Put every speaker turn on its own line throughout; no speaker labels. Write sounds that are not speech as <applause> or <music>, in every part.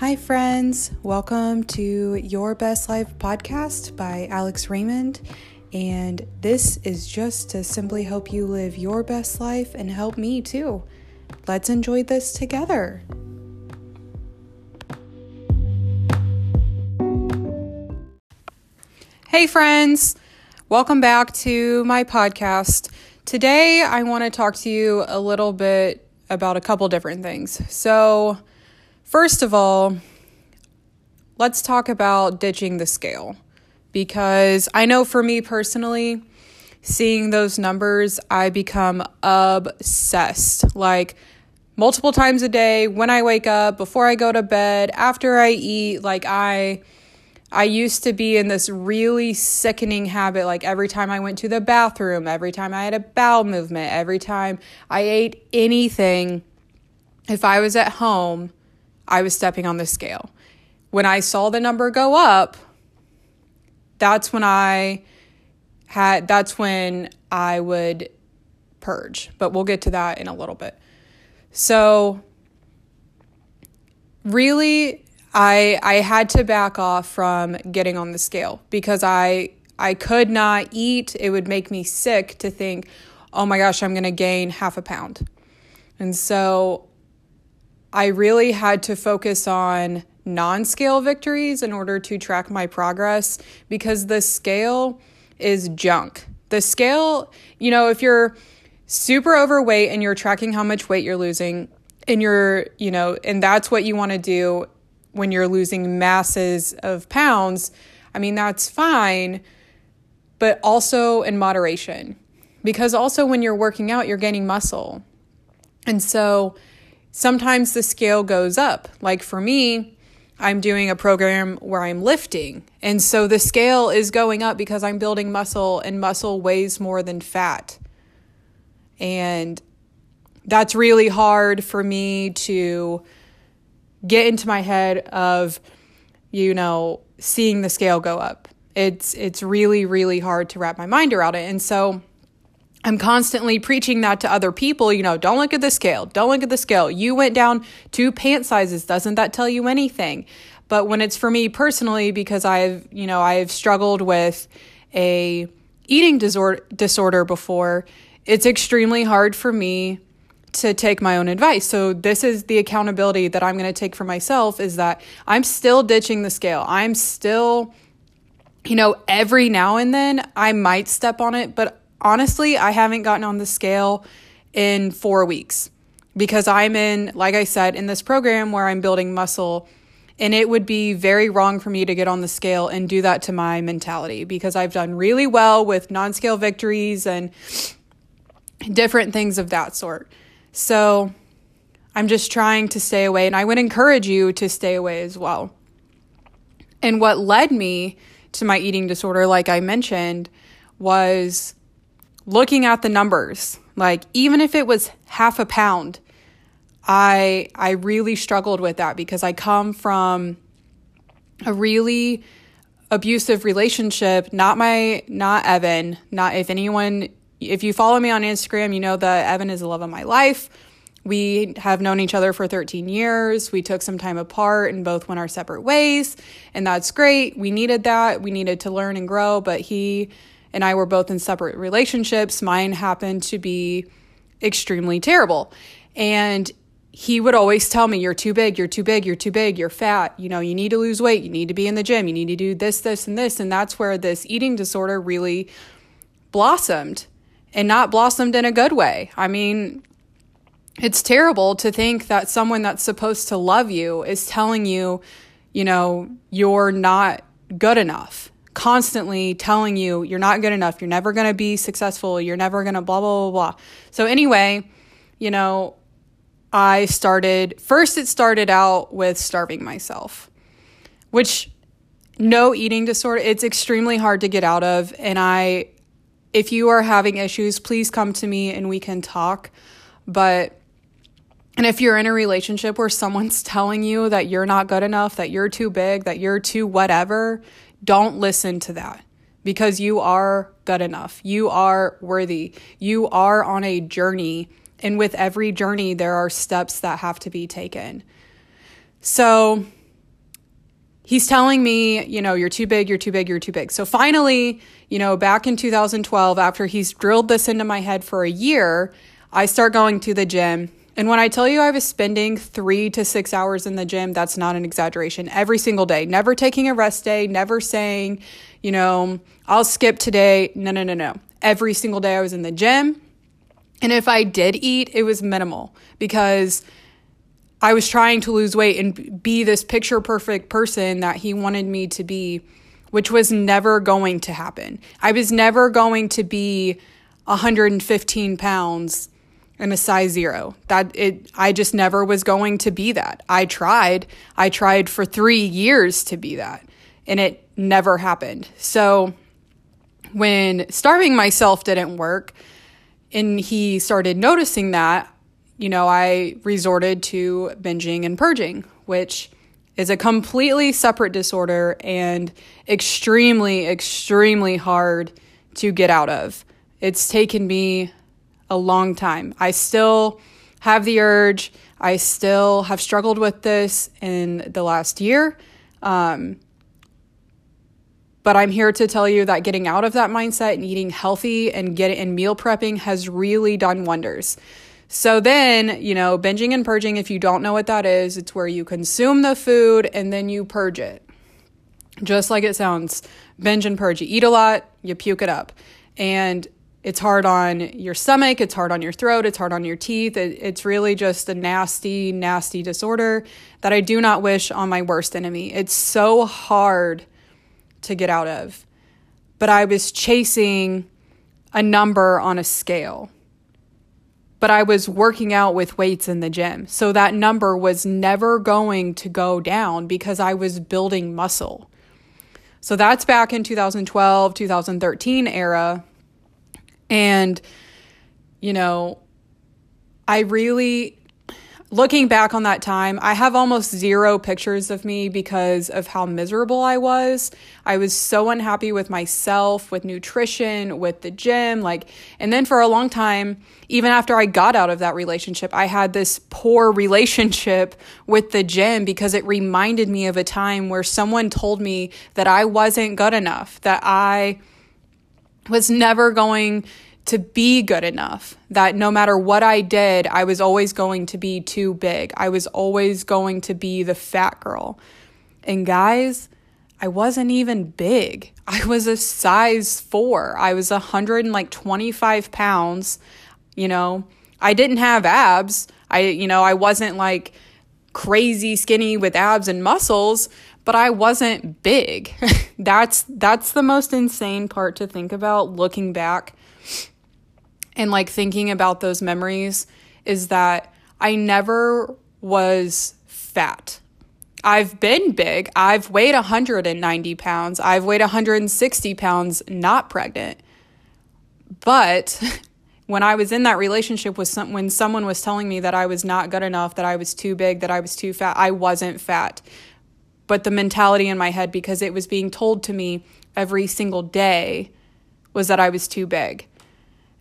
Hi, friends. Welcome to Your Best Life podcast by Alex Raymond. And this is just to simply help you live your best life and help me too. Let's enjoy this together. Hey, friends. Welcome back to my podcast. Today, I want to talk to you a little bit about a couple different things. So, first of all, let's talk about ditching the scale because I know for me personally, seeing those numbers, I become obsessed. Like, multiple times a day when I wake up, before I go to bed, after I eat, like I I used to be in this really sickening habit like every time I went to the bathroom, every time I had a bowel movement, every time I ate anything, if I was at home, I was stepping on the scale. When I saw the number go up, that's when I had that's when I would purge. But we'll get to that in a little bit. So really I I had to back off from getting on the scale because I I could not eat. It would make me sick to think, "Oh my gosh, I'm going to gain half a pound." And so I really had to focus on non-scale victories in order to track my progress because the scale is junk. The scale, you know, if you're super overweight and you're tracking how much weight you're losing and you're, you know, and that's what you want to do when you're losing masses of pounds, I mean, that's fine, but also in moderation. Because also when you're working out, you're gaining muscle. And so sometimes the scale goes up. Like for me, I'm doing a program where I'm lifting. And so the scale is going up because I'm building muscle, and muscle weighs more than fat. And that's really hard for me to get into my head of you know seeing the scale go up it's it's really really hard to wrap my mind around it and so i'm constantly preaching that to other people you know don't look at the scale don't look at the scale you went down two pant sizes doesn't that tell you anything but when it's for me personally because i've you know i've struggled with a eating disorder before it's extremely hard for me to take my own advice. So this is the accountability that I'm going to take for myself is that I'm still ditching the scale. I'm still you know, every now and then I might step on it, but honestly, I haven't gotten on the scale in 4 weeks because I'm in like I said in this program where I'm building muscle and it would be very wrong for me to get on the scale and do that to my mentality because I've done really well with non-scale victories and different things of that sort. So I'm just trying to stay away, and I would encourage you to stay away as well. And what led me to my eating disorder, like I mentioned, was looking at the numbers. Like, even if it was half a pound, I I really struggled with that because I come from a really abusive relationship not my not evan not if anyone if you follow me on Instagram, you know that Evan is the love of my life. We have known each other for 13 years. We took some time apart and both went our separate ways, and that's great. We needed that. We needed to learn and grow, but he and I were both in separate relationships. Mine happened to be extremely terrible. And he would always tell me, You're too big, you're too big, you're too big, you're fat. You know, you need to lose weight, you need to be in the gym, you need to do this, this, and this. And that's where this eating disorder really blossomed and not blossomed in a good way. I mean, it's terrible to think that someone that's supposed to love you is telling you, you know, you're not good enough. Constantly telling you you're not good enough, you're never going to be successful, you're never going to blah, blah, blah, blah. So, anyway, you know, I started, first, it started out with starving myself, which no eating disorder, it's extremely hard to get out of. And I if you are having issues, please come to me and we can talk. But and if you're in a relationship where someone's <laughs> telling you that you're not good enough, that you're too big, that you're too whatever, don't listen to that because you are good enough. You are worthy. You are on a journey. And with every journey, there are steps that have to be taken. So, he's telling me, you know, you're too big, you're too big, you're too big. So finally, you know, back in 2012, after he's drilled this into my head for a year, I start going to the gym. And when I tell you I was spending three to six hours in the gym, that's not an exaggeration. Every single day, never taking a rest day, never saying, you know, I'll skip today. No, no, no, no. Every single day I was in the gym. And if I did eat, it was minimal because I was trying to lose weight and be this picture perfect person that he wanted me to be, which was never going to happen. I was never going to be 115 pounds and a size zero. That it I just never was going to be that. I tried. I tried for 3 years to be that and it never happened. So when starving myself didn't work and he started noticing that, you know, I resorted to binging and purging, which is a completely separate disorder and extremely, extremely hard to get out of. It's taken me a long time. I still have the urge. I still have struggled with this in the last year. Um, but I'm here to tell you that getting out of that mindset and eating healthy and getting and meal prepping has really done wonders. So then, you know, binging and purging, if you don't know what that is, it's where you consume the food and then you purge it. Just like it sounds, binge and purge. You eat a lot, you puke it up. And it's hard on your stomach, it's hard on your throat, it's hard on your teeth. It, it's really just a nasty, nasty disorder that I do not wish on my worst enemy. It's so hard to get out of. But I was chasing a number on a scale but I was working out with weights in the gym. So that number was never going to go down because I was building muscle. So that's back in 2012, 2013 era. And, you know, I really looking back on that time, I have almost zero pictures of me because of how miserable I was. I was so unhappy with myself, with nutrition, with the gym, like and then for a long time, even after I got out of that relationship, I had this poor relationship with the gym because it reminded me of a time where someone told me that I wasn't good enough, that I was never going to be good enough that no matter what I did, I was always going to be too big. I was always going to be the fat girl. And guys, I wasn't even big. I was a size four. I was 125 pounds. You know, I didn't have abs. I, you know, I wasn't like crazy skinny with abs and muscles, but I wasn't big. <laughs> that's that's the most insane part to think about looking back and like thinking about those memories is that I never was fat. I've been big. I've weighed 190 pounds. I've weighed 160 pounds not pregnant. But <laughs> when I was in that relationship with some, when someone was telling me that I was not good enough, that I was too big, that I was too fat, I wasn't fat. But the mentality in my head, because it was being told to me every single day, was that I was too big.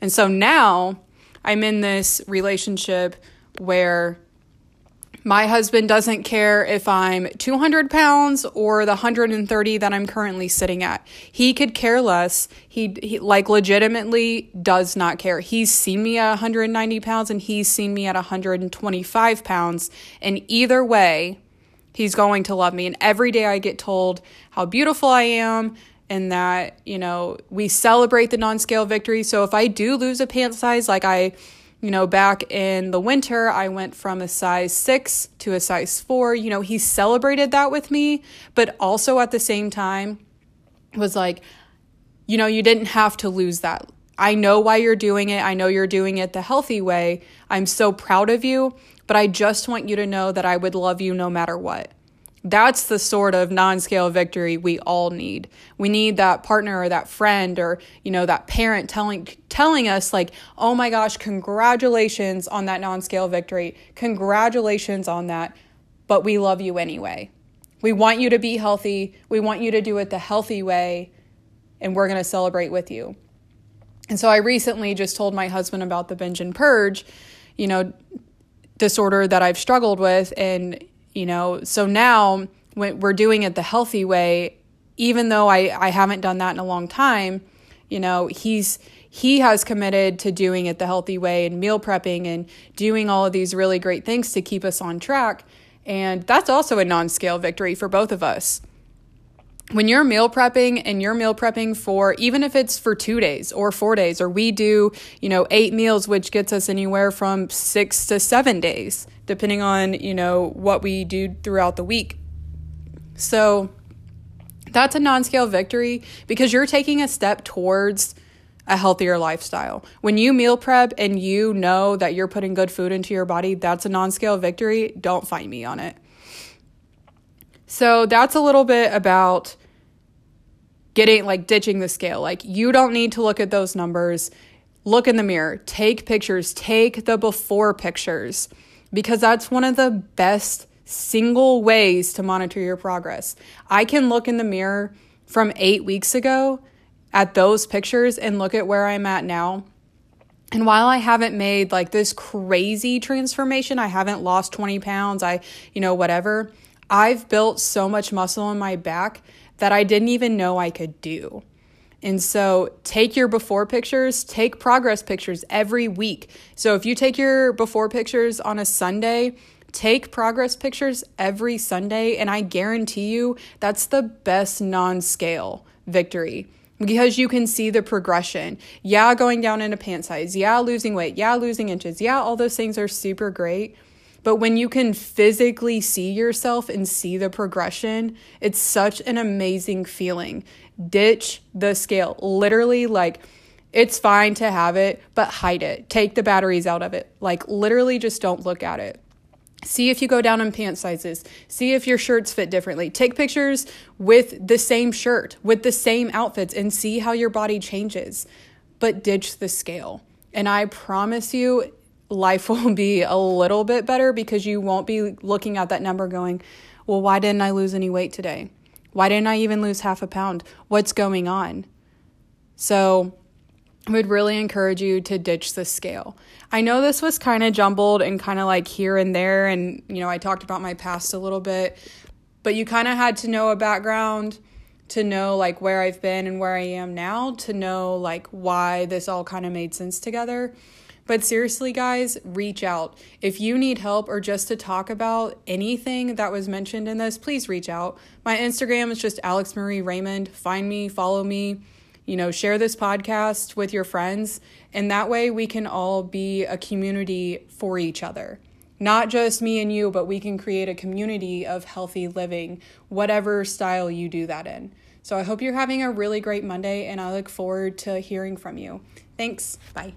And so now I'm in this relationship where my husband doesn't care if I'm 200 pounds or the 130 that I'm currently sitting at. He could care less. He, he, like legitimately does not care. He's seen me at 190 pounds and he's seen me at 125 pounds. And either way, he's going to love me. And every day I get told how beautiful I am, and that, you know, we celebrate the non scale victory. So if I do lose a pant size, like I, you know, back in the winter, I went from a size six to a size four. You know, he celebrated that with me, but also at the same time was like, you know, you didn't have to lose that. I know why you're doing it. I know you're doing it the healthy way. I'm so proud of you, but I just want you to know that I would love you no matter what. That's the sort of non-scale victory we all need. We need that partner or that friend or, you know, that parent telling telling us like, "Oh my gosh, congratulations on that non-scale victory. Congratulations on that, but we love you anyway. We want you to be healthy. We want you to do it the healthy way, and we're going to celebrate with you." And so I recently just told my husband about the binge and purge, you know, disorder that I've struggled with and you know, so now when we're doing it the healthy way, even though I, I haven't done that in a long time, you know, he's he has committed to doing it the healthy way and meal prepping and doing all of these really great things to keep us on track. And that's also a non scale victory for both of us. When you're meal prepping and you're meal prepping for even if it's for two days or four days, or we do, you know, eight meals, which gets us anywhere from six to seven days, depending on, you know, what we do throughout the week. So that's a non scale victory because you're taking a step towards a healthier lifestyle. When you meal prep and you know that you're putting good food into your body, that's a non scale victory. Don't fight me on it. So that's a little bit about getting like ditching the scale. Like you don't need to look at those numbers. Look in the mirror, take pictures, take the before pictures because that's one of the best single ways to monitor your progress. I can look in the mirror from eight weeks ago at those pictures and look at where I'm at now. And while I haven't made like this crazy transformation, I haven't lost 20 pounds, I, you know, whatever, I've built so much muscle in my back that I didn't even know I could do. And so take your before pictures, take progress pictures every week. So if you take your before pictures on a Sunday, take progress pictures every Sunday, and I guarantee you that's the best non scale victory because you can see the progression. Yeah, going down in a pant size. Yeah, losing weight. Yeah, losing inches. Yeah, all those things are super great. But when you can physically see yourself and see the progression, it's such an amazing feeling. Ditch the scale. Literally, like, it's fine to have it, but hide it. Take the batteries out of it. Like, literally, just don't look at it. See if you go down in pant sizes. See if your shirts fit differently. Take pictures with the same shirt, with the same outfits, and see how your body changes. But ditch the scale. And I promise you, life <laughs> will be a little bit better because you won't be looking at that number going, well, why didn't I lose any weight today? Why didn't I even lose half a pound? What's going on? So, I would really encourage you to ditch the scale. I know this was kind of jumbled and kind of like here and there, and you know, I talked about my past a little bit, but you kind of had to know a background to know like where I've been and where I am now, to know like why this all kind of made sense together. But seriously, guys, reach out. If you need help or just to talk about anything that was mentioned in this, please reach out. My Instagram is just Alex Marie Raymond. Find me, follow me you know, share this podcast with your friends. And that way we can all be a community for each other. Not just me and you, but we can create a community of healthy living, whatever style you do that in. So I hope you're having a really great Monday, and I look forward to hearing from you. Thanks. Bye.